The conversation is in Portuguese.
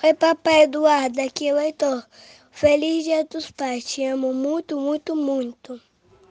Oi, papai Eduardo, aqui é o Heitor. Feliz Dia dos Pais, te amo muito, muito, muito.